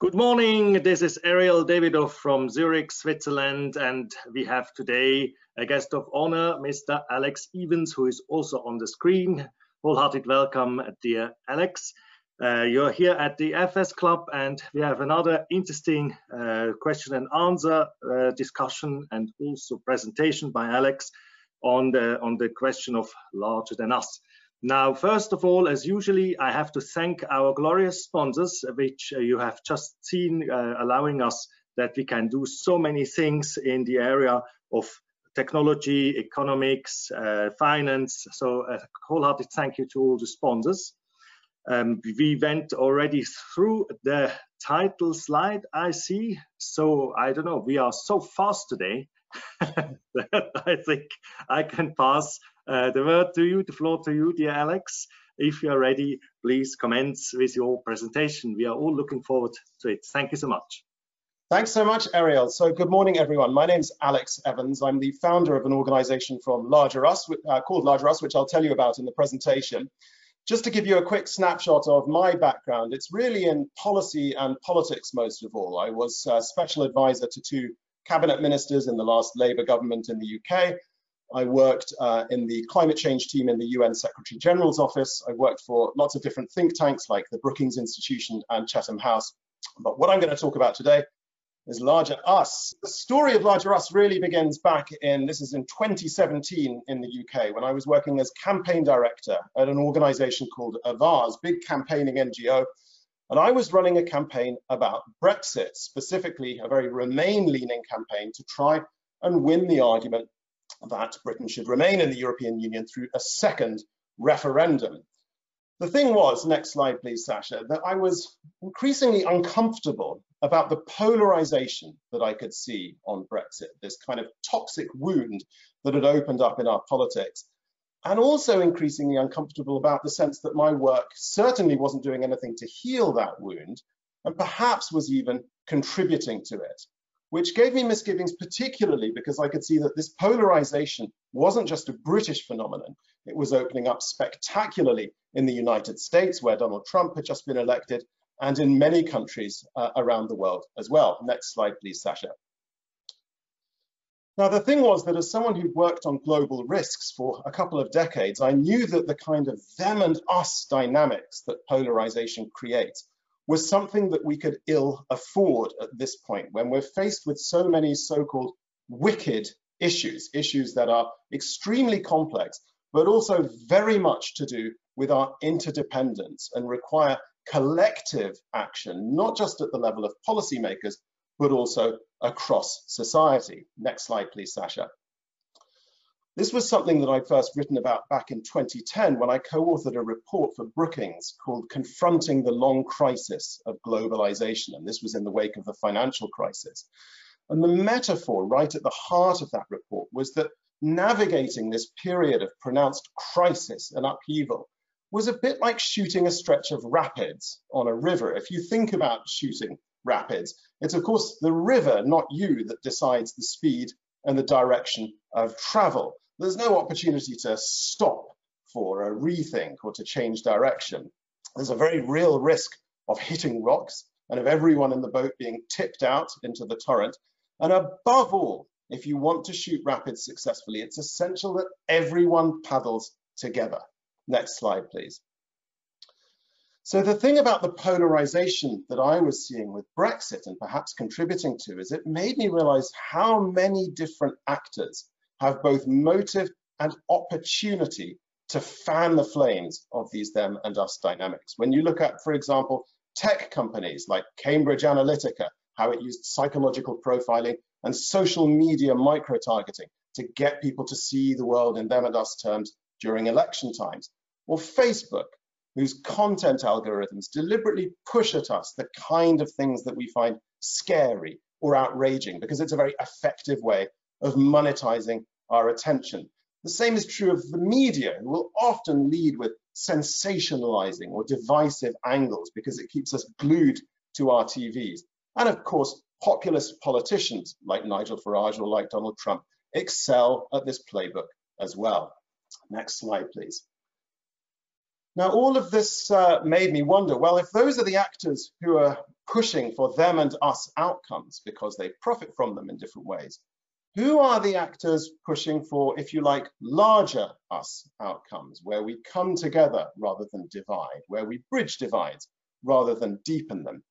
Good morning, this is Ariel Davidoff from Zurich, Switzerland, and we have today a guest of honor, Mr. Alex Evans, who is also on the screen. Wholehearted welcome, dear Alex. Uh, you're here at the FS Club and we have another interesting uh, question and answer uh, discussion and also presentation by Alex on the, on the question of larger than us. Now, first of all, as usually, I have to thank our glorious sponsors, which uh, you have just seen, uh, allowing us that we can do so many things in the area of technology, economics, uh, finance. So a wholehearted thank you to all the sponsors. Um, we went already through the title slide, I see. So I don't know, we are so fast today I think I can pass uh, the word to you, the floor to you, dear Alex. If you are ready, please commence with your presentation. We are all looking forward to it. Thank you so much. Thanks so much, Ariel. So good morning, everyone. My name is Alex Evans. I'm the founder of an organization from Larger Us, uh, called Larger Us, which I'll tell you about in the presentation. Just to give you a quick snapshot of my background, it's really in policy and politics most of all. I was a special advisor to two cabinet ministers in the last Labour government in the UK, I worked uh, in the climate change team in the UN Secretary General's office. I worked for lots of different think tanks like the Brookings Institution and Chatham House. But what I'm going to talk about today is Larger Us. The story of Larger Us really begins back in, this is in 2017 in the UK, when I was working as campaign director at an organization called Avaaz, big campaigning NGO. And I was running a campaign about Brexit, specifically a very Remain-leaning campaign to try and win the argument that Britain should remain in the European Union through a second referendum. The thing was, next slide please, Sasha, that I was increasingly uncomfortable about the polarization that I could see on Brexit, this kind of toxic wound that had opened up in our politics, and also increasingly uncomfortable about the sense that my work certainly wasn't doing anything to heal that wound, and perhaps was even contributing to it which gave me misgivings, particularly because I could see that this polarization wasn't just a British phenomenon. It was opening up spectacularly in the United States, where Donald Trump had just been elected, and in many countries uh, around the world as well. Next slide, please, Sasha. Now, the thing was that as someone who'd worked on global risks for a couple of decades, I knew that the kind of them and us dynamics that polarization creates was something that we could ill afford at this point when we're faced with so many so-called wicked issues, issues that are extremely complex, but also very much to do with our interdependence and require collective action, not just at the level of policymakers, but also across society. Next slide, please, Sasha. This was something that I'd first written about back in 2010 when I co-authored a report for Brookings called Confronting the Long Crisis of Globalization. And this was in the wake of the financial crisis. And the metaphor right at the heart of that report was that navigating this period of pronounced crisis and upheaval was a bit like shooting a stretch of rapids on a river. If you think about shooting rapids, it's of course the river, not you, that decides the speed and the direction of travel. There's no opportunity to stop for a rethink or to change direction. There's a very real risk of hitting rocks and of everyone in the boat being tipped out into the torrent. And above all, if you want to shoot rapids successfully, it's essential that everyone paddles together. Next slide, please. So the thing about the polarization that I was seeing with Brexit and perhaps contributing to is it made me realize how many different actors have both motive and opportunity to fan the flames of these them and us dynamics. When you look at, for example, tech companies like Cambridge Analytica, how it used psychological profiling and social media micro-targeting to get people to see the world in them and us terms during election times, or Facebook, whose content algorithms deliberately push at us the kind of things that we find scary or outraging because it's a very effective way of monetizing our attention. The same is true of the media, who will often lead with sensationalizing or divisive angles because it keeps us glued to our TVs. And of course, populist politicians like Nigel Farage or like Donald Trump excel at this playbook as well. Next slide, please. Now, all of this uh, made me wonder, well, if those are the actors who are pushing for them and us outcomes because they profit from them in different ways, who are the actors pushing for, if you like, larger us outcomes, where we come together rather than divide, where we bridge divides rather than deepen them?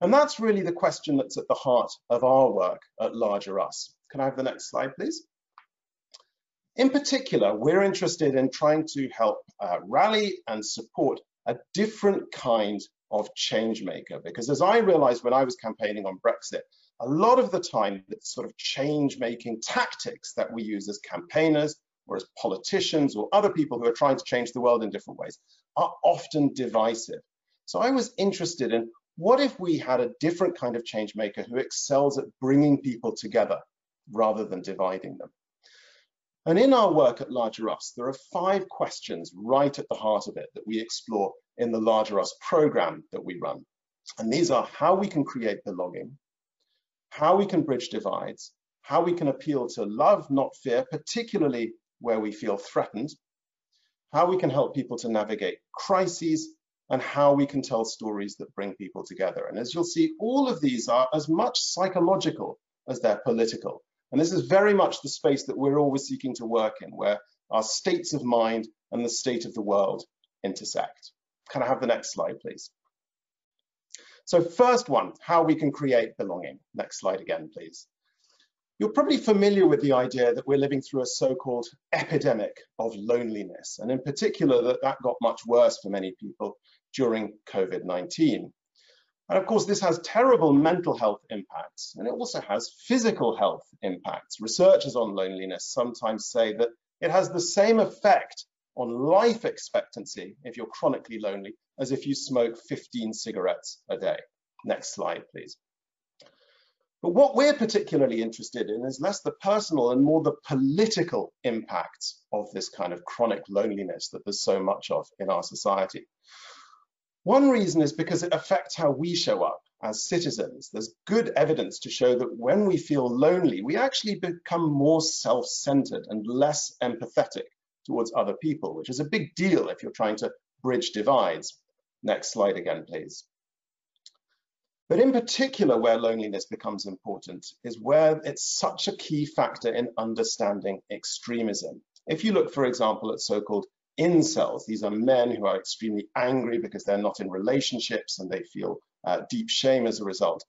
And that's really the question that's at the heart of our work at Larger Us. Can I have the next slide, please? In particular, we're interested in trying to help uh, rally and support a different kind of change maker. Because as I realized when I was campaigning on Brexit, a lot of the time the sort of change making tactics that we use as campaigners or as politicians or other people who are trying to change the world in different ways are often divisive. So I was interested in what if we had a different kind of change maker who excels at bringing people together rather than dividing them? And in our work at Larger Us, there are five questions right at the heart of it that we explore in the Larger Us program that we run. And these are how we can create belonging, how we can bridge divides, how we can appeal to love, not fear, particularly where we feel threatened, how we can help people to navigate crises, and how we can tell stories that bring people together. And as you'll see, all of these are as much psychological as they're political. And this is very much the space that we're always seeking to work in, where our states of mind and the state of the world intersect. Can I have the next slide, please? So first one, how we can create belonging. Next slide again, please. You're probably familiar with the idea that we're living through a so-called epidemic of loneliness, and in particular that that got much worse for many people during COVID-19. And of course, this has terrible mental health impacts, and it also has physical health impacts. Researchers on loneliness sometimes say that it has the same effect on life expectancy if you're chronically lonely as if you smoke 15 cigarettes a day. Next slide, please. But what we're particularly interested in is less the personal and more the political impacts of this kind of chronic loneliness that there's so much of in our society. One reason is because it affects how we show up as citizens. There's good evidence to show that when we feel lonely, we actually become more self-centered and less empathetic towards other people, which is a big deal if you're trying to bridge divides. Next slide again, please. But in particular, where loneliness becomes important is where it's such a key factor in understanding extremism. If you look, for example, at so-called incels. These are men who are extremely angry because they're not in relationships and they feel uh, deep shame as a result.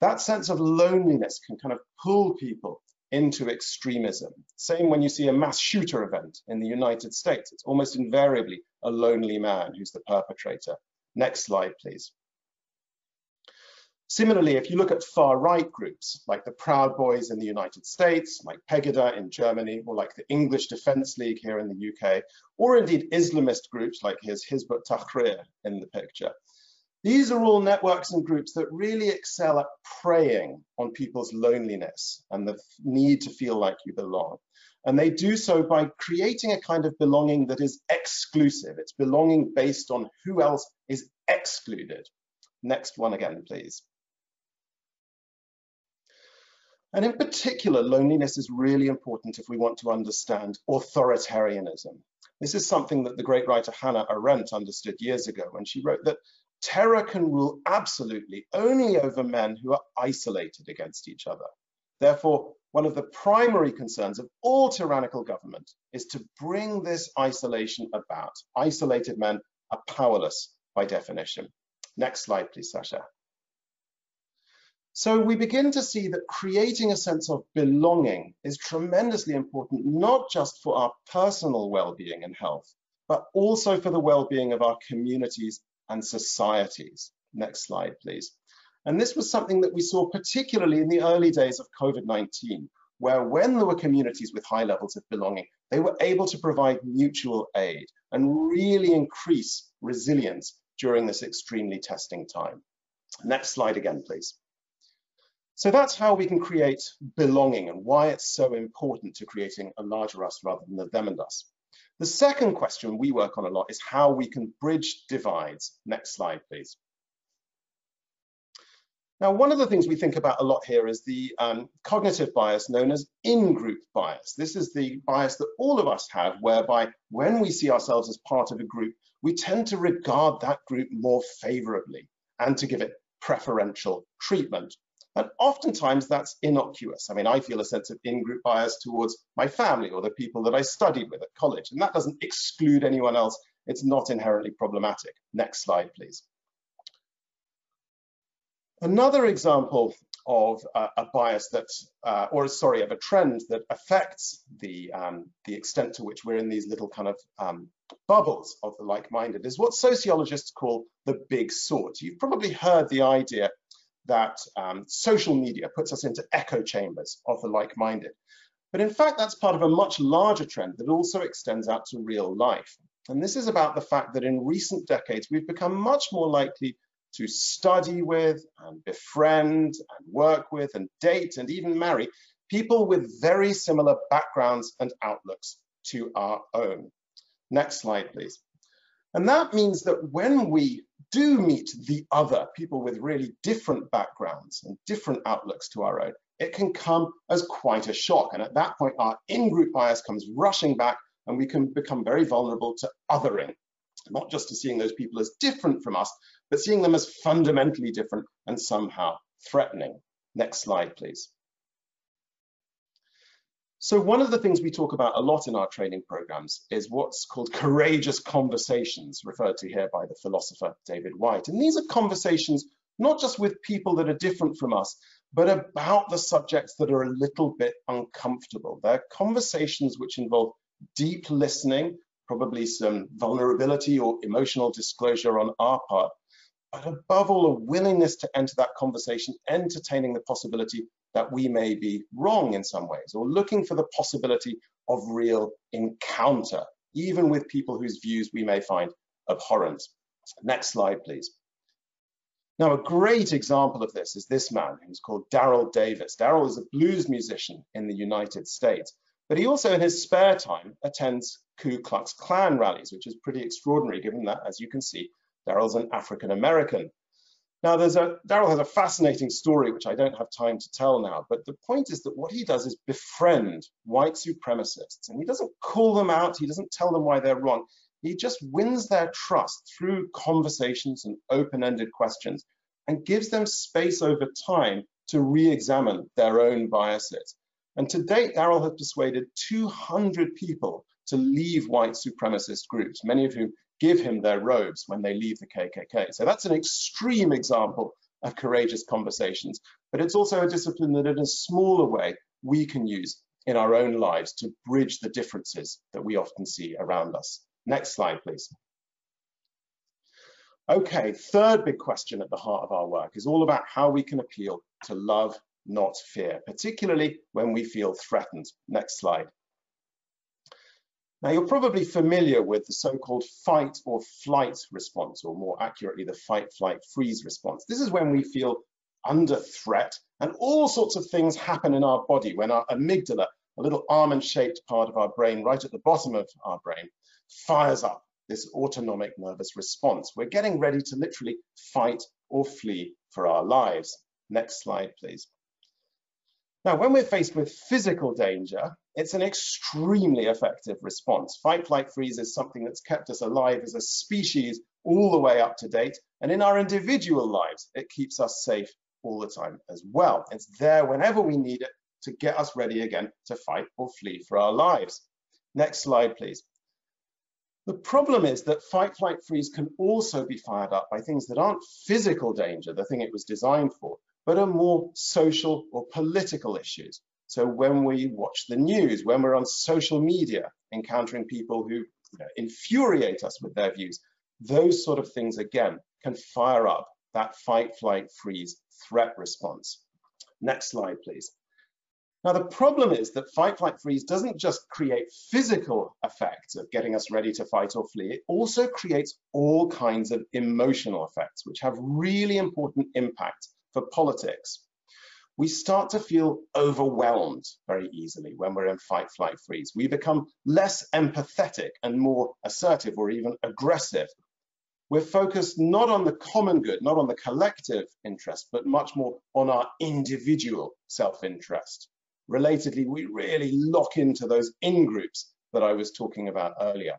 That sense of loneliness can kind of pull people into extremism. Same when you see a mass shooter event in the United States. It's almost invariably a lonely man who's the perpetrator. Next slide, please. Similarly, if you look at far-right groups, like the Proud Boys in the United States, like Pegida in Germany, or like the English Defence League here in the UK, or indeed Islamist groups like his Hizb ut-Tahrir in the picture, these are all networks and groups that really excel at preying on people's loneliness and the need to feel like you belong. And they do so by creating a kind of belonging that is exclusive. It's belonging based on who else is excluded. Next one again, please. And in particular, loneliness is really important if we want to understand authoritarianism. This is something that the great writer Hannah Arendt understood years ago when she wrote that terror can rule absolutely only over men who are isolated against each other. Therefore, one of the primary concerns of all tyrannical government is to bring this isolation about. Isolated men are powerless by definition. Next slide, please, Sasha. So we begin to see that creating a sense of belonging is tremendously important, not just for our personal well-being and health, but also for the well-being of our communities and societies. Next slide, please. And this was something that we saw particularly in the early days of COVID-19, where when there were communities with high levels of belonging, they were able to provide mutual aid and really increase resilience during this extremely testing time. Next slide again, please. So that's how we can create belonging and why it's so important to creating a larger us rather than the them and us. The second question we work on a lot is how we can bridge divides. Next slide, please. Now, one of the things we think about a lot here is the um, cognitive bias known as in-group bias. This is the bias that all of us have, whereby when we see ourselves as part of a group, we tend to regard that group more favorably and to give it preferential treatment. And oftentimes that's innocuous. I mean, I feel a sense of in-group bias towards my family or the people that I studied with at college, and that doesn't exclude anyone else. It's not inherently problematic. Next slide, please. Another example of uh, a bias that, uh, or sorry, of a trend that affects the, um, the extent to which we're in these little kind of um, bubbles of the like-minded is what sociologists call the big sort. You've probably heard the idea that um, social media puts us into echo chambers of the like-minded. But in fact, that's part of a much larger trend that also extends out to real life. And this is about the fact that in recent decades, we've become much more likely to study with and befriend and work with and date and even marry people with very similar backgrounds and outlooks to our own. Next slide, please. And that means that when we do meet the other, people with really different backgrounds and different outlooks to our own, it can come as quite a shock. And at that point, our in-group bias comes rushing back and we can become very vulnerable to othering, not just to seeing those people as different from us, but seeing them as fundamentally different and somehow threatening. Next slide, please. So one of the things we talk about a lot in our training programs is what's called courageous conversations, referred to here by the philosopher David Whyte. And these are conversations not just with people that are different from us, but about the subjects that are a little bit uncomfortable. They're conversations which involve deep listening, probably some vulnerability or emotional disclosure on our part, but above all, a willingness to enter that conversation, entertaining the possibility that we may be wrong in some ways, or looking for the possibility of real encounter, even with people whose views we may find abhorrent. Next slide, please. Now, a great example of this is this man who's called Daryl Davis. Daryl is a blues musician in the United States, but he also in his spare time attends Ku Klux Klan rallies, which is pretty extraordinary given that, as you can see, Daryl's an African American. Now, there's a Daryl has a fascinating story which I don't have time to tell now, but the point is that what he does is befriend white supremacists, and he doesn't call them out, he doesn't tell them why they're wrong. He just wins their trust through conversations and open-ended questions and gives them space over time to re-examine their own biases. And to date, Daryl has persuaded 200 people to leave white supremacist groups, many of whom give him their robes when they leave the KKK. So that's an extreme example of courageous conversations, but it's also a discipline that in a smaller way we can use in our own lives to bridge the differences that we often see around us. Next slide, please. Okay, third big question at the heart of our work is all about how we can appeal to love, not fear, particularly when we feel threatened. Next slide. Now, you're probably familiar with the so-called fight or flight response, or more accurately, the fight, flight, freeze response. This is when we feel under threat and all sorts of things happen in our body when our amygdala, a little almond-shaped part of our brain right at the bottom of our brain, fires up this autonomic nervous response. We're getting ready to literally fight or flee for our lives. Next slide, please. Now, when we're faced with physical danger, it's an extremely effective response. Fight, flight, freeze is something that's kept us alive as a species all the way up to date. And in our individual lives, it keeps us safe all the time as well. It's there whenever we need it to get us ready again to fight or flee for our lives. Next slide, please. The problem is that fight, flight, freeze can also be fired up by things that aren't physical danger, the thing it was designed for, but are more social or political issues. So when we watch the news, when we're on social media, encountering people who you know, infuriate us with their views, those sort of things, again, can fire up that fight, flight, freeze threat response. Next slide, please. Now, the problem is that fight, flight, freeze doesn't just create physical effects of getting us ready to fight or flee, it also creates all kinds of emotional effects, which have really important impact for politics. We start to feel overwhelmed very easily when we're in fight, flight, freeze. We become less empathetic and more assertive or even aggressive. we're focused not on the common good, not on the collective interest, but much more on our individual self-interest. Relatedly, we really lock into those in-groups that I was talking about earlier.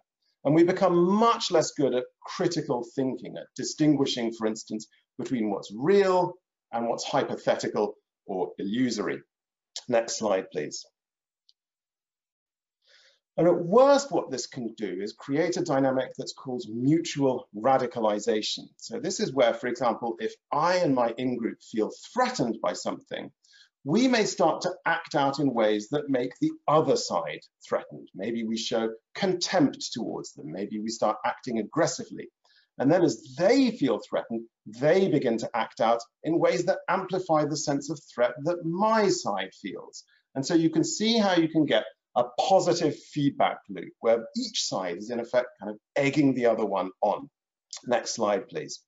And we become much less good at critical thinking, at distinguishing, for instance, between what's real and what's hypothetical or illusory. Next slide, please. And at worst, what this can do is create a dynamic that's called mutual radicalization. So this is where, for example, if I and my in-group feel threatened by something, we may start to act out in ways that make the other side threatened. Maybe we show contempt towards them. Maybe we start acting aggressively. And then as they feel threatened, they begin to act out in ways that amplify the sense of threat that my side feels. And so you can see how you can get a positive feedback loop where each side is in effect kind of egging the other one on. Next slide, please.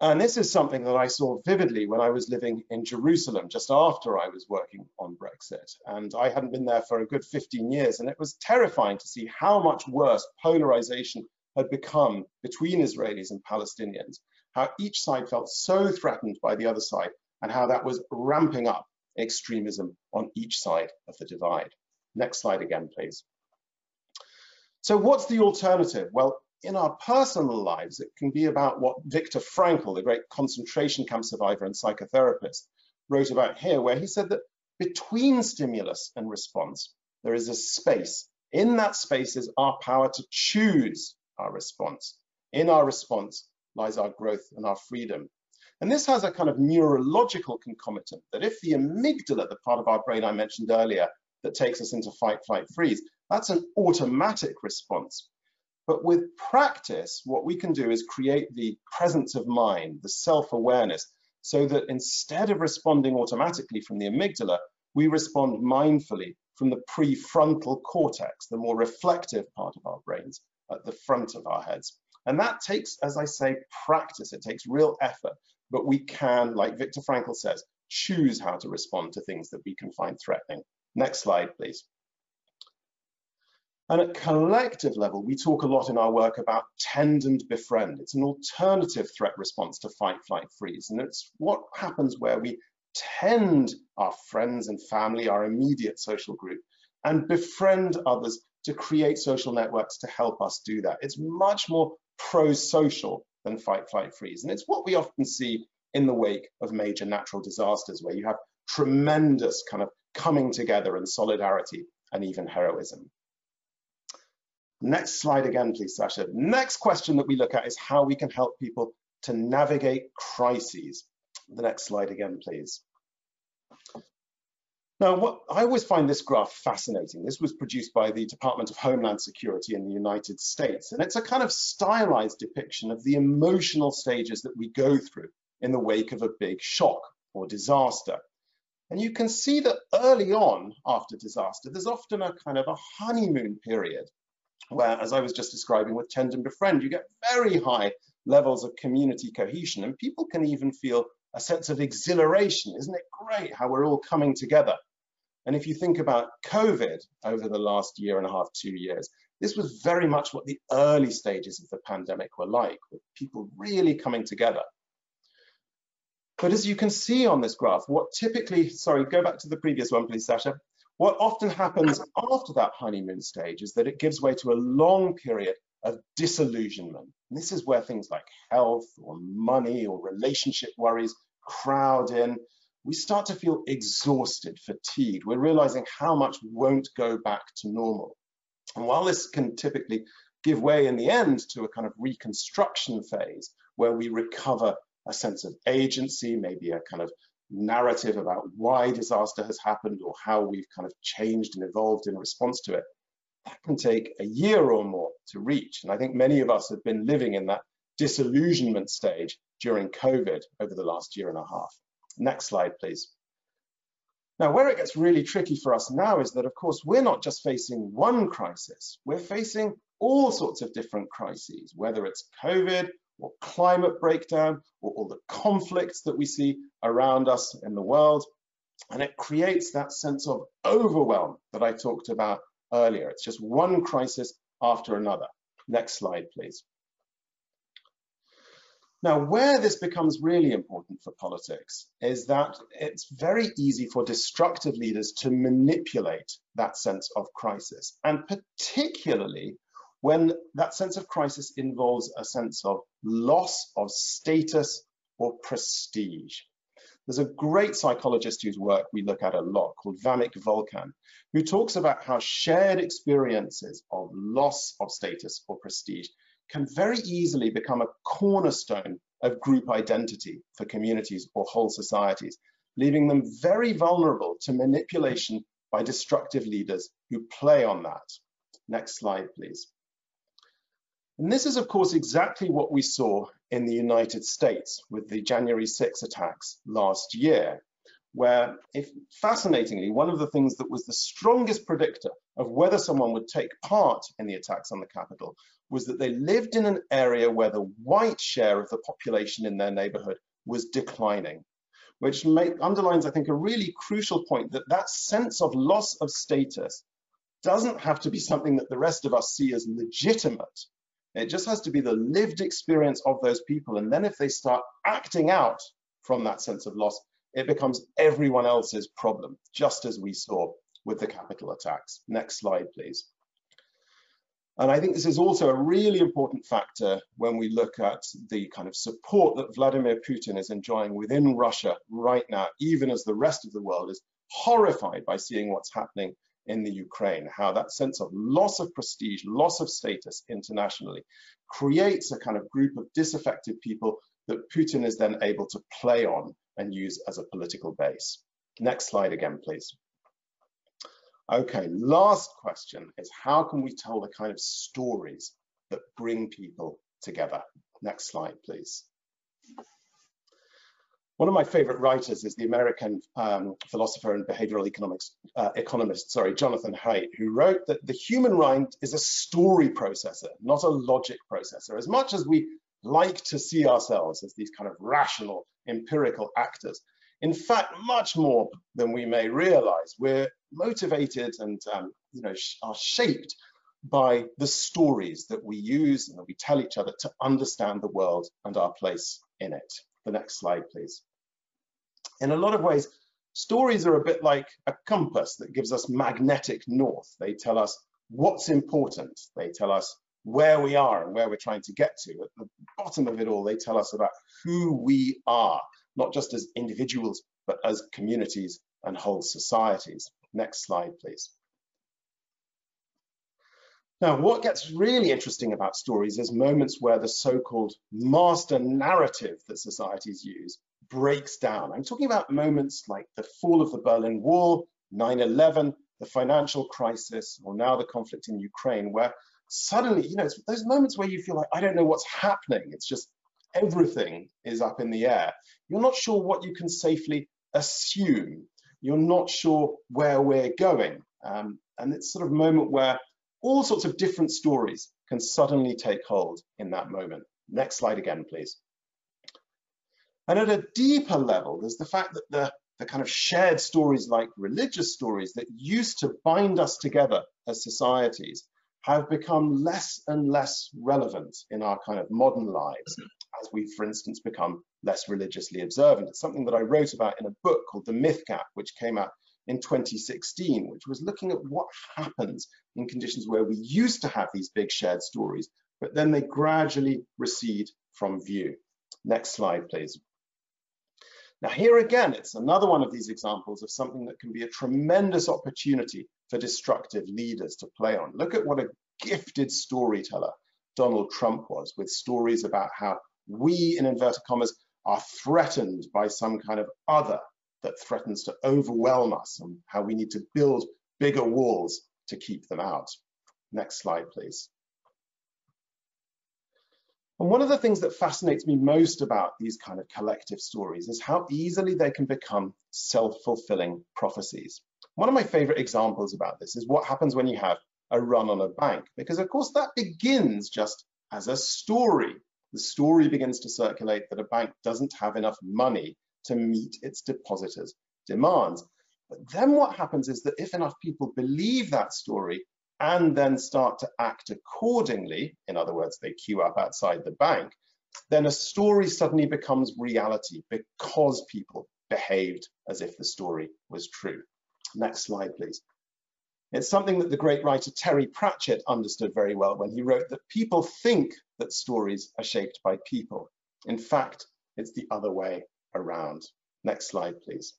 And this is something that I saw vividly when I was living in Jerusalem just after I was working on Brexit. And I hadn't been there for a good 15 years. And it was terrifying to see how much worse polarization had become between Israelis and Palestinians, how each side felt so threatened by the other side, and how that was ramping up extremism on each side of the divide. Next slide again, please. So what's the alternative? Well, in our personal lives, it can be about what Viktor Frankl, the great concentration camp survivor and psychotherapist, wrote about here, where he said that between stimulus and response, there is a space. In that space is our power to choose our response. In our response lies our growth and our freedom. And this has a kind of neurological concomitant that if the amygdala, the part of our brain I mentioned earlier that takes us into fight, flight, freeze, that's an automatic response. But with practice, what we can do is create the presence of mind, the self-awareness, so that instead of responding automatically from the amygdala, we respond mindfully from the prefrontal cortex, the more reflective part of our brains at the front of our heads. And that takes, as I say, practice. It takes real effort but we can, like Viktor Frankl says, choose how to respond to things that we can find threatening. Next slide, please. And at collective level, we talk a lot in our work about tend and befriend. It's an alternative threat response to fight, flight, freeze. And it's what happens where we tend our friends and family, our immediate social group, and befriend others to create social networks to help us do that. It's much more pro-social than fight, flight, freeze. And it's what we often see in the wake of major natural disasters, where you have tremendous kind of coming together and solidarity and even heroism. Next slide again, please, Sasha. Next question that we look at is how we can help people to navigate crises. The next slide again, please. Now, what, I always find this graph fascinating. This was produced by the Department of Homeland Security in the United States, and it's a kind of stylized depiction of the emotional stages that we go through in the wake of a big shock or disaster. And you can see that early on after disaster, there's often a kind of a honeymoon period where, as I was just describing with Tend and Befriend, you get very high levels of community cohesion and people can even feel a sense of exhilaration. Isn't it great how we're all coming together? And if you think about COVID over the last year and a half, two years, this was very much what the early stages of the pandemic were like, with people really coming together. But as you can see on this graph, what typically, sorry, go back to the previous one, please, Sasha. What often happens after that honeymoon stage is that it gives way to a long period of disillusionment. And this is where things like health or money or relationship worries crowd in. We start to feel exhausted, fatigued. We're realizing how much won't go back to normal. And while this can typically give way in the end to a kind of reconstruction phase where we recover a sense of agency, maybe a kind of narrative about why disaster has happened or how we've kind of changed and evolved in response to it, that can take a year or more to reach. And I think many of us have been living in that disillusionment stage during COVID over the last year and a half. Next slide, please. Now, where it gets really tricky for us now is that, of course, we're not just facing one crisis, we're facing all sorts of different crises, whether it's COVID or climate breakdown or all the conflicts that we see around us in the world. And it creates that sense of overwhelm that I talked about earlier. It's just one crisis after another. Next slide, please. Now, where this becomes really important for politics is that it's very easy for destructive leaders to manipulate that sense of crisis, and particularly when that sense of crisis involves a sense of loss of status or prestige. There's a great psychologist whose work we look at a lot called Vamik Volkan, who talks about how shared experiences of loss of status or prestige can very easily become a cornerstone of group identity for communities or whole societies, leaving them very vulnerable to manipulation by destructive leaders who play on that. Next slide, please. And this is, of course, exactly what we saw in the United States with the January 6 attacks last year, where, if fascinatingly, one of the things that was the strongest predictor of whether someone would take part in the attacks on the Capitol was that they lived in an area where the white share of the population in their neighborhood was declining, which make, underlines, I think, a really crucial point that that sense of loss of status doesn't have to be something that the rest of us see as legitimate. It just has to be the lived experience of those people. And then if they start acting out from that sense of loss, it becomes everyone else's problem, just as we saw with the Capitol attacks. Next slide, please. And I think this is also a really important factor when we look at the kind of support that Vladimir Putin is enjoying within Russia right now, even as the rest of the world is horrified by seeing what's happening in the Ukraine, how that sense of loss of prestige, loss of status internationally creates a kind of group of disaffected people that Putin is then able to play on and use as a political base. Next slide again, please. Okay, last question is how can we tell the kind of stories that bring people together? Next slide, please. One of my favorite writers is the American um, philosopher and behavioral economics uh, economist, sorry, Jonathan Haidt, who wrote that the human mind is a story processor, not a logic processor. As much as we like to see ourselves as these kind of rational, empirical actors, in fact, much more than we may realize. We're motivated and um, you know are shaped by the stories that we use and that we tell each other to understand the world and our place in it. The next slide, please. In a lot of ways, stories are a bit like a compass that gives us magnetic north. They tell us what's important. They tell us where we are and where we're trying to get to. At the bottom of it all, they tell us about who we are not just as individuals, but as communities and whole societies. Next slide, please. Now, what gets really interesting about stories is moments where the so-called master narrative that societies use breaks down. I'm talking about moments like the fall of the Berlin Wall, 9-11, the financial crisis, or now the conflict in Ukraine, where suddenly, you know, those moments where you feel like, I don't know what's happening. It's just everything is up in the air. You're not sure what you can safely assume. You're not sure where we're going. Um, and it's sort of a moment where all sorts of different stories can suddenly take hold in that moment. Next slide again, please. And at a deeper level, there's the fact that the, the kind of shared stories like religious stories that used to bind us together as societies have become less and less relevant in our kind of modern lives as we, for instance, become less religiously observant. It's something that I wrote about in a book called The Myth Gap, which came out in 2016, which was looking at what happens in conditions where we used to have these big shared stories, but then they gradually recede from view. Next slide, please. Now here again, it's another one of these examples of something that can be a tremendous opportunity for destructive leaders to play on. Look at what a gifted storyteller Donald Trump was with stories about how we, in inverted commas, are threatened by some kind of other that threatens to overwhelm us and how we need to build bigger walls to keep them out. Next slide, please. And one of the things that fascinates me most about these kind of collective stories is how easily they can become self-fulfilling prophecies. One of my favorite examples about this is what happens when you have a run on a bank, because of course that begins just as a story the story begins to circulate that a bank doesn't have enough money to meet its depositors' demands. But then what happens is that if enough people believe that story, and then start to act accordingly, in other words, they queue up outside the bank, then a story suddenly becomes reality because people behaved as if the story was true. Next slide, please. It's something that the great writer Terry Pratchett understood very well when he wrote that people think that stories are shaped by people. In fact, it's the other way around. Next slide, please.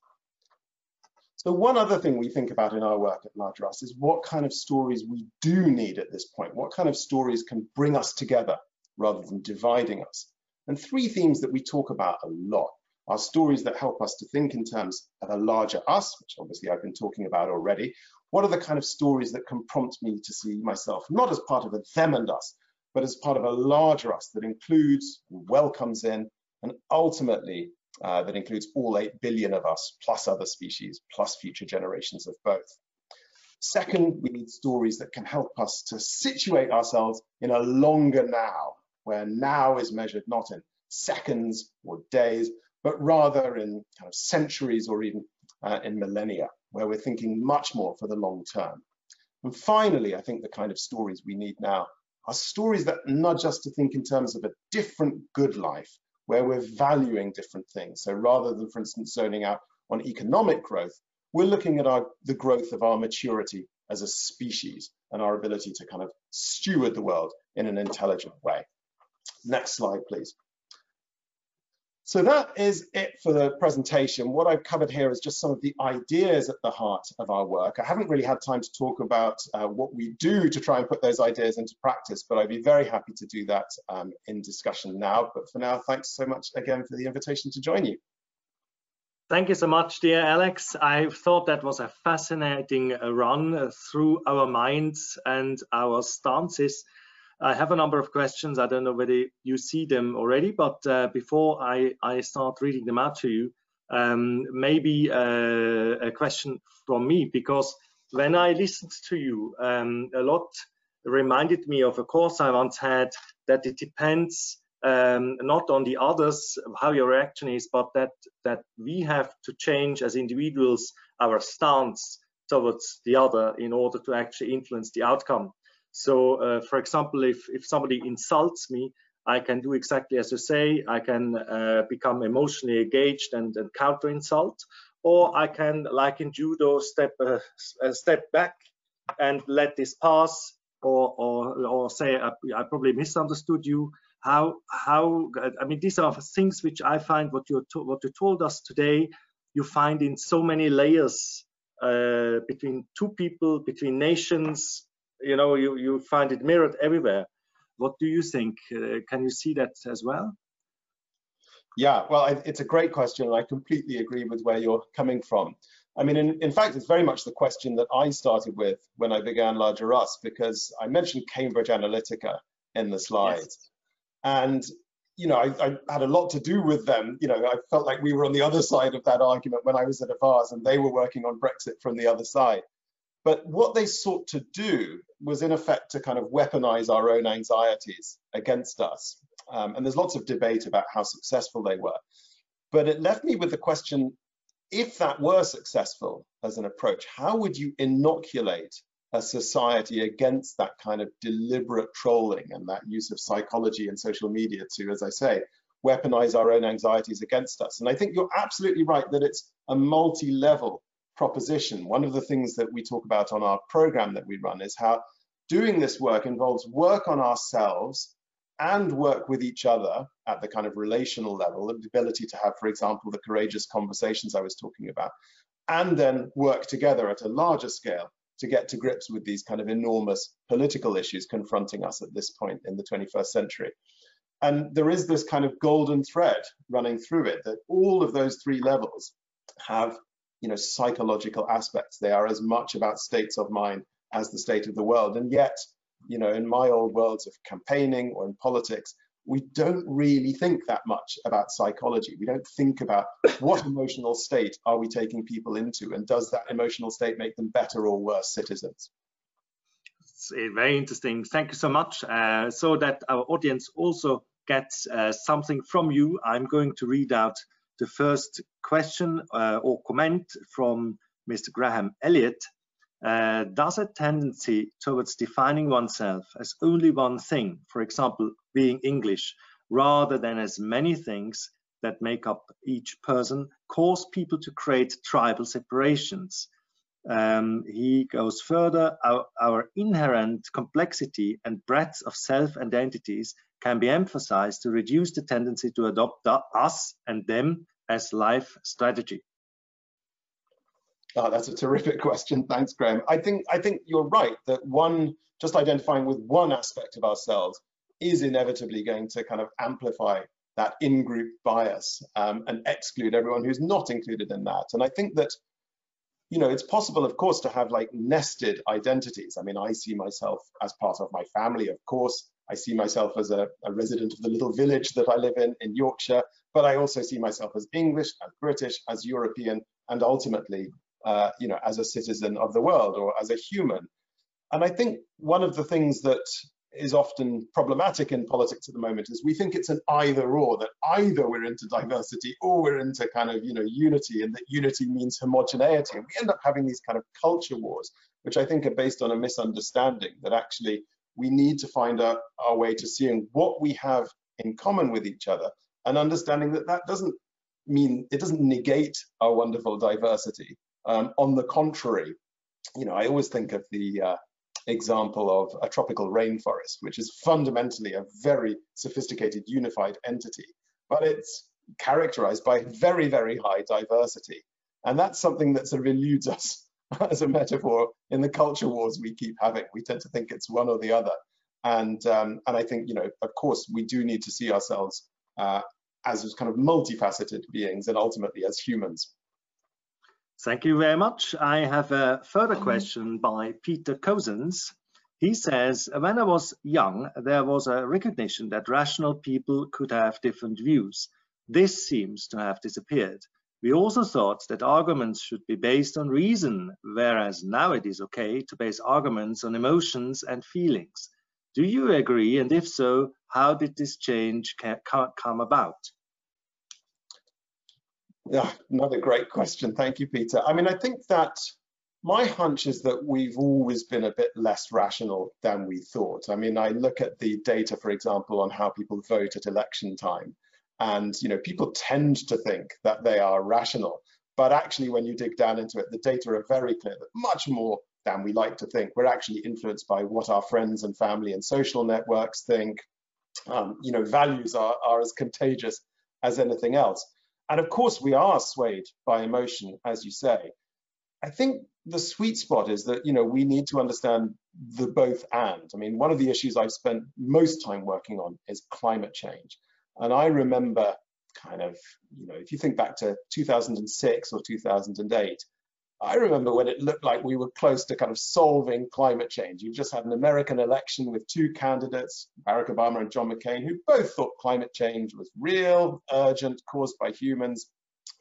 So one other thing we think about in our work at Larger Us is what kind of stories we do need at this point. What kind of stories can bring us together rather than dividing us? And three themes that we talk about a lot are stories that help us to think in terms of a larger us, which obviously I've been talking about already. What are the kind of stories that can prompt me to see myself not as part of a them and us, but as part of a larger us that includes welcomes in and ultimately uh, that includes all 8 billion of us, plus other species, plus future generations of both. Second, we need stories that can help us to situate ourselves in a longer now, where now is measured not in seconds or days, but rather in kind of centuries or even uh, in millennia, where we're thinking much more for the long term. And finally, I think the kind of stories we need now are stories that nudge us to think in terms of a different good life, where we're valuing different things. So rather than, for instance, zoning out on economic growth, we're looking at our, the growth of our maturity as a species and our ability to kind of steward the world in an intelligent way. Next slide, please. So that is it for the presentation. What I've covered here is just some of the ideas at the heart of our work. I haven't really had time to talk about uh, what we do to try and put those ideas into practice, but I'd be very happy to do that um, in discussion now. But for now, thanks so much again for the invitation to join you. Thank you so much, dear Alex. I thought that was a fascinating run through our minds and our stances I have a number of questions. I don't know whether you see them already, but uh, before I, I start reading them out to you, um, maybe uh, a question from me, because when I listened to you, um, a lot reminded me of a course I once had that it depends um, not on the others, how your reaction is, but that, that we have to change as individuals our stance towards the other in order to actually influence the outcome. So, uh, for example, if, if somebody insults me, I can do exactly as you say. I can uh, become emotionally engaged and, and, counter insult, or I can, like in judo, step uh, step back and let this pass, or or, or say I, I, probably misunderstood you. How how I mean these are things which I find what you what you told us today. You find in so many layers uh, between two people, between nations, you know you you find it mirrored everywhere what do you think uh, can you see that as well yeah well it's a great question and i completely agree with where you're coming from i mean in, in fact it's very much the question that i started with when i began larger us because i mentioned cambridge analytica in the slides yes. and you know, I, I, had a lot to do with them. You know, I felt like we were on the other side of that argument when I was at Avaaz and they were working on Brexit from the other side. But what they sought to do was, in effect, to kind of weaponize our own anxieties against us. Um, and there's lots of debate about how successful they were. But it left me with the question if that were successful as an approach, how would you inoculate a society against that kind of deliberate trolling and that use of psychology and social media to, as I say, weaponize our own anxieties against us? And I think you're absolutely right that it's a multi level proposition. One of the things that we talk about on our program that we run is how doing this work involves work on ourselves and work with each other at the kind of relational level, the ability to have, for example, the courageous conversations I was talking about, and then work together at a larger scale to get to grips with these kind of enormous political issues confronting us at this point in the 21st century. And there is this kind of golden thread running through it that all of those three levels have you know, psychological aspects. They are as much about states of mind as the state of the world. And yet, you know, in my old worlds of campaigning or in politics, we don't really think that much about psychology. We don't think about what emotional state are we taking people into and does that emotional state make them better or worse citizens? Very interesting. Thank you so much. Uh, so that our audience also gets uh, something from you, I'm going to read out the first question uh, or comment from Mr. Graham Elliott. uh, does a tendency towards defining oneself as only one thing, for example, being English, rather than as many things that make up each person, cause people to create tribal separations? Um, he goes further, our, our inherent complexity and breadth of self-identities can be emphasized to reduce the tendency to adopt us and them as life strategy. Oh, that's a terrific question. Thanks, Graham. I think I think you're right that one just identifying with one aspect of ourselves is inevitably going to kind of amplify that in-group bias um, and exclude everyone who's not included in that. And I think that you know, it's possible, of course, to have like nested identities. I mean, I see myself as part of my family, of course. I see myself as a, a, resident of the little village that I live in, in Yorkshire, but I also see myself as English, as British, as European, and ultimately, uh, you know, as a citizen of the world or as a human. And I think one of the things that is often problematic in politics at the moment is we think it's an either or that either we're into diversity or we're into kind of you know unity and that unity means homogeneity. And we end up having these kind of culture wars which i think are based on a misunderstanding that actually we need to find our, way to seeing what we have in common with each other and understanding that that doesn't mean it doesn't negate our wonderful diversity. Um, on the contrary you know i always think of the uh, example of a tropical rainforest, which is fundamentally a very sophisticated unified entity, but it's characterized by very, very high diversity. And that's something that sort of eludes us as a metaphor in the culture wars we keep having. We tend to think it's one or the other. And, um, and I think, you know, of course, we do need to see ourselves uh, as kind of multifaceted beings and ultimately as humans. Thank you very much. I have a further mm-hmm. question by Peter Cousins. He says, when I was young, there was a recognition that rational people could have different views. This seems to have disappeared. We also thought that arguments should be based on reason, whereas now it is okay to base arguments on emotions and feelings. Do you agree? And if so, how did this change come about? Yeah, another great question. Thank you, Peter. I mean, I think that my hunch is that we've always been a bit less rational than we thought. I mean, I look at the data, for example, on how people vote at election time. And, you know, people tend to think that they are rational. But actually, when you dig down into it, the data are very clear that much more than we like to think. We're actually influenced by what our friends and family and social networks think. Um, you know, values are, are as contagious as anything else. And of course, we are swayed by emotion, as you say. I think the sweet spot is that you know we need to understand the both and. I mean, one of the issues I've spent most time working on is climate change. And I remember kind of, you know, if you think back to 2006 or 2008, I remember when it looked like we were close to kind of solving climate change. You just had an American election with two candidates, Barack Obama and John McCain, who both thought climate change was real, urgent, caused by humans.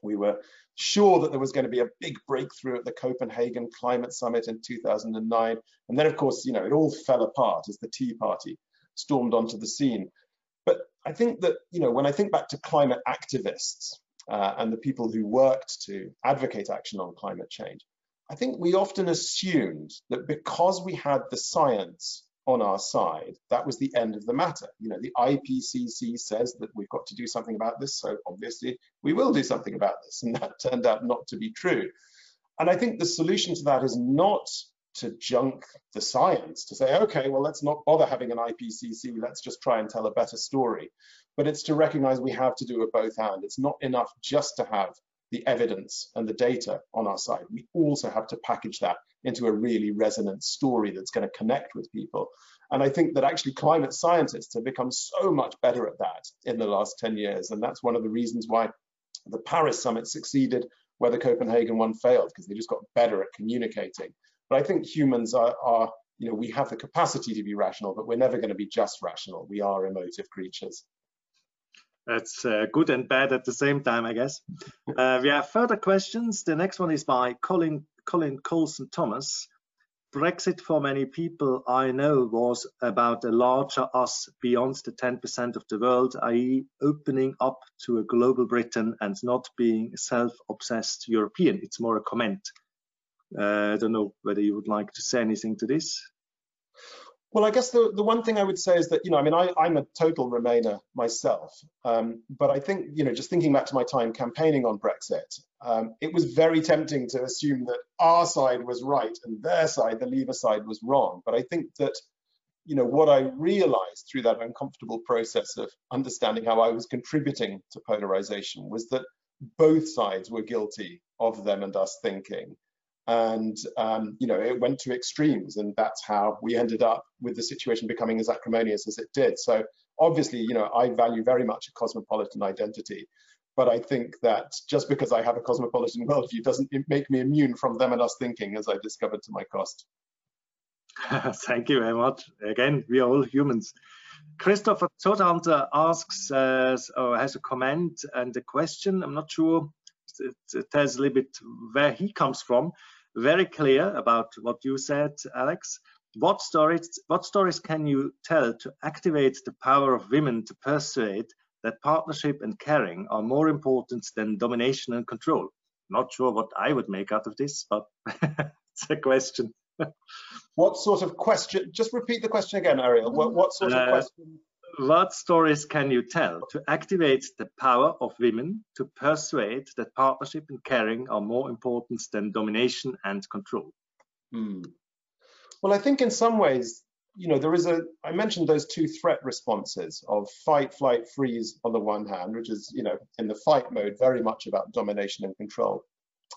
We were sure that there was going to be a big breakthrough at the Copenhagen Climate Summit in 2009. And then, of course, you know, it all fell apart as the Tea Party stormed onto the scene. But I think that, you know, when I think back to climate activists, uh, and the people who worked to advocate action on climate change, I think we often assumed that because we had the science on our side, that was the end of the matter. You know, the IPCC says that we've got to do something about this, so obviously we will do something about this, and that turned out not to be true. And I think the solution to that is not to junk the science, to say, okay, well, let's not bother having an IPCC, let's just try and tell a better story but it's to recognize we have to do a both and. It's not enough just to have the evidence and the data on our side. We also have to package that into a really resonant story that's going to connect with people. And I think that actually climate scientists have become so much better at that in the last 10 years. And that's one of the reasons why the Paris summit succeeded where the Copenhagen one failed, because they just got better at communicating. But I think humans are, are, you know, we have the capacity to be rational, but we're never going to be just rational. We are emotive creatures. That's uh, good and bad at the same time, I guess. Uh, we have further questions. The next one is by Colin, Colin Colson Thomas. Brexit for many people I know was about a larger us beyond the 10% of the world, i.e. opening up to a global Britain and not being self-obsessed European. It's more a comment. Uh, I don't know whether you would like to say anything to this. Well, I guess the, the one thing I would say is that, you know, I mean, I, I'm a total Remainer myself, um, but I think, you know, just thinking back to my time campaigning on Brexit, um, it was very tempting to assume that our side was right and their side, the Leaver side, was wrong. But I think that, you know, what I realized through that uncomfortable process of understanding how I was contributing to polarization was that both sides were guilty of them and us thinking and um, you know it went to extremes and that's how we ended up with the situation becoming as acrimonious as it did. So obviously you know i value very much a cosmopolitan identity but i think that just because i have a cosmopolitan worldview doesn't make me immune from them and us thinking as i discovered to my cost. Thank you very much. Again we are all humans. Christopher Todhunter asks uh, or has a comment and a question. I'm not sure it, it tells a little bit where he comes from very clear about what you said, Alex. What stories, what stories can you tell to activate the power of women to persuade that partnership and caring are more important than domination and control? Not sure what I would make out of this, but it's a question. what sort of question? Just repeat the question again, Ariel. What, what sort of uh, question? What stories can you tell to activate the power of women to persuade that partnership and caring are more important than domination and control? Hmm. Well, I think in some ways, you know, there is a, I mentioned those two threat responses of fight, flight, freeze on the one hand, which is, you know, in the fight mode, very much about domination and control,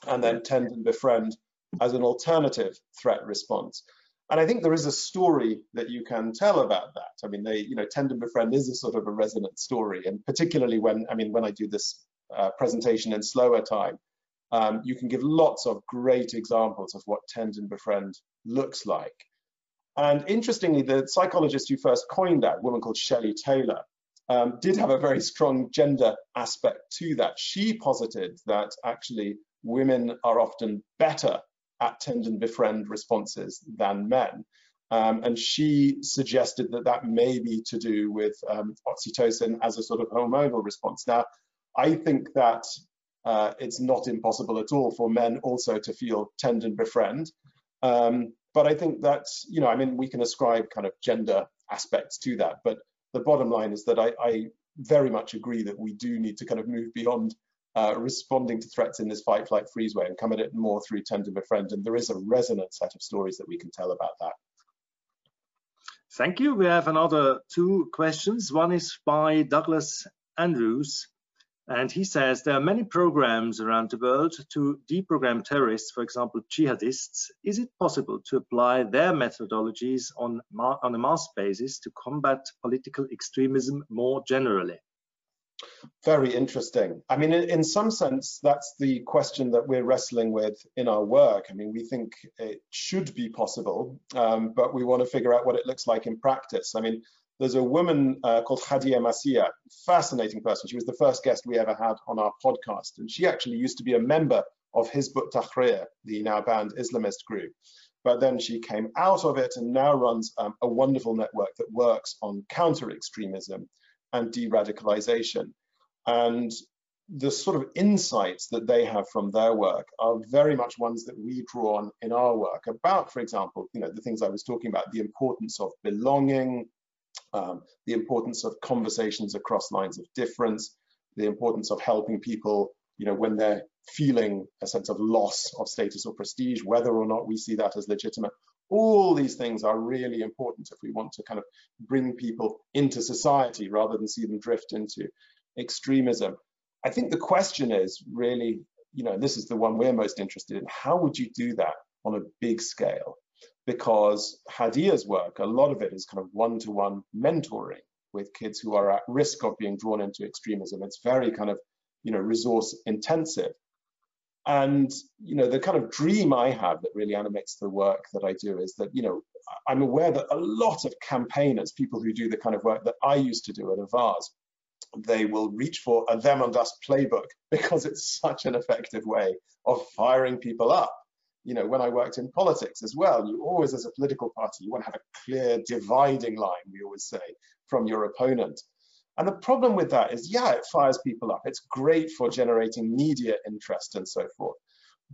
and then tend and befriend as an alternative threat response. And I think there is a story that you can tell about that. I mean, they, you know, Tend and Befriend is a sort of a resonant story. And particularly when, I mean, when I do this uh, presentation in slower time, um, you can give lots of great examples of what Tend and Befriend looks like. And interestingly, the psychologist who first coined that, a woman called Shelley Taylor, um, did have a very strong gender aspect to that. She posited that actually women are often better at tend and befriend responses than men. Um, and she suggested that that may be to do with um, oxytocin as a sort of hormonal response. Now, I think that uh, it's not impossible at all for men also to feel tend and befriend. Um, but I think that's, you know, I mean, we can ascribe kind of gender aspects to that. But the bottom line is that I, I very much agree that we do need to kind of move beyond uh, responding to threats in this fight, flight, freeze way and come at it more through tend to befriend. And there is a resonant set of stories that we can tell about that. Thank you. We have another two questions. One is by Douglas Andrews, and he says there are many programs around the world to deprogram terrorists, for example, jihadists. Is it possible to apply their methodologies on, on a mass basis to combat political extremism more generally? Very interesting. I mean, in, in, some sense, that's the question that we're wrestling with in our work. I mean, we think it should be possible, um, but we want to figure out what it looks like in practice. I mean, there's a woman uh, called Hadiya Masieh, fascinating person. She was the first guest we ever had on our podcast, and she actually used to be a member of Hizb ut-Tahrir, the now banned Islamist group. But then she came out of it and now runs um, a wonderful network that works on counter-extremism and de-radicalization. And the sort of insights that they have from their work are very much ones that we draw on in our work about, for example, you know, the things I was talking about, the importance of belonging, um, the importance of conversations across lines of difference, the importance of helping people, you know, when they're feeling a sense of loss of status or prestige, whether or not we see that as legitimate, all these things are really important if we want to kind of bring people into society rather than see them drift into extremism. I think the question is really, you know, this is the one we're most interested in. How would you do that on a big scale? Because Hadiya's work, a lot of it is kind of one-to-one mentoring with kids who are at risk of being drawn into extremism. It's very kind of, you know, resource intensive. And you know, the kind of dream I have that really animates the work that I do is that you know, I'm aware that a lot of campaigners, people who do the kind of work that I used to do at Avaaz, they will reach for a them and us playbook because it's such an effective way of firing people up. You know, when I worked in politics as well, you always, as a political party, you want to have a clear dividing line, we always say, from your opponent. And the problem with that is, yeah, it fires people up. It's great for generating media interest and so forth.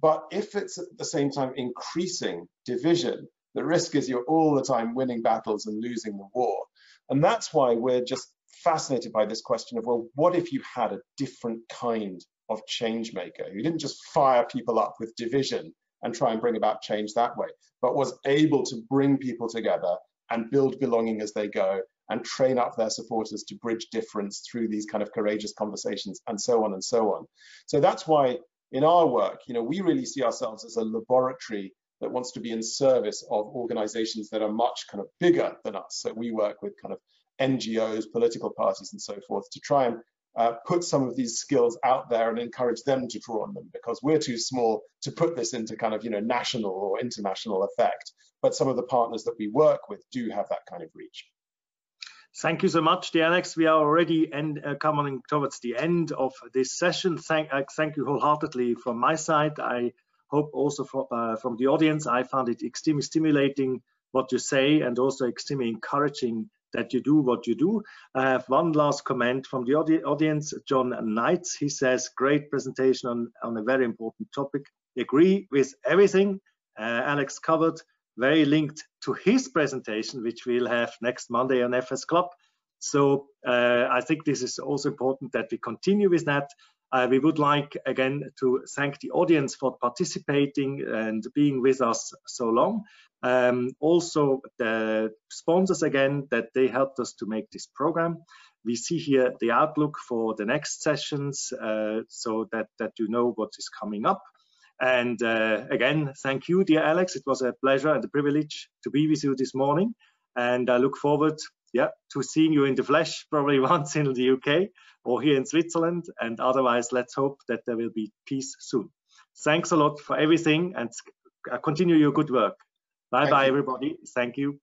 But if it's at the same time increasing division, the risk is you're all the time winning battles and losing the war. And that's why we're just fascinated by this question of, well, what if you had a different kind of change maker who didn't just fire people up with division and try and bring about change that way, but was able to bring people together and build belonging as they go and train up their supporters to bridge difference through these kind of courageous conversations and so on and so on. So that's why in our work, you know, we really see ourselves as a laboratory that wants to be in service of organizations that are much kind of bigger than us. So we work with kind of NGOs, political parties and so forth to try and uh, put some of these skills out there and encourage them to draw on them because we're too small to put this into kind of you know national or international effect but some of the partners that we work with do have that kind of reach Thank you so much, dear Alex. We are already end, uh, coming towards the end of this session. Thank, uh, thank you wholeheartedly from my side. I hope also uh, from the audience, I found it extremely stimulating what you say and also extremely encouraging that you do what you do. I have one last comment from the audi audience, John Knights. He says, great presentation on, on a very important topic. Agree with everything uh, Alex covered very linked to his presentation, which we'll have next Monday on FS Club. So uh, I think this is also important that we continue with that. Uh, we would like again to thank the audience for participating and being with us so long. Um, also the sponsors again that they helped us to make this program. We see here the outlook for the next sessions uh, so that, that you know what is coming up. And uh, again, thank you, dear Alex. It was a pleasure and a privilege to be with you this morning. And I look forward yeah, to seeing you in the flesh probably once in the UK or here in Switzerland. And otherwise, let's hope that there will be peace soon. Thanks a lot for everything and continue your good work. Bye bye, everybody. Thank you.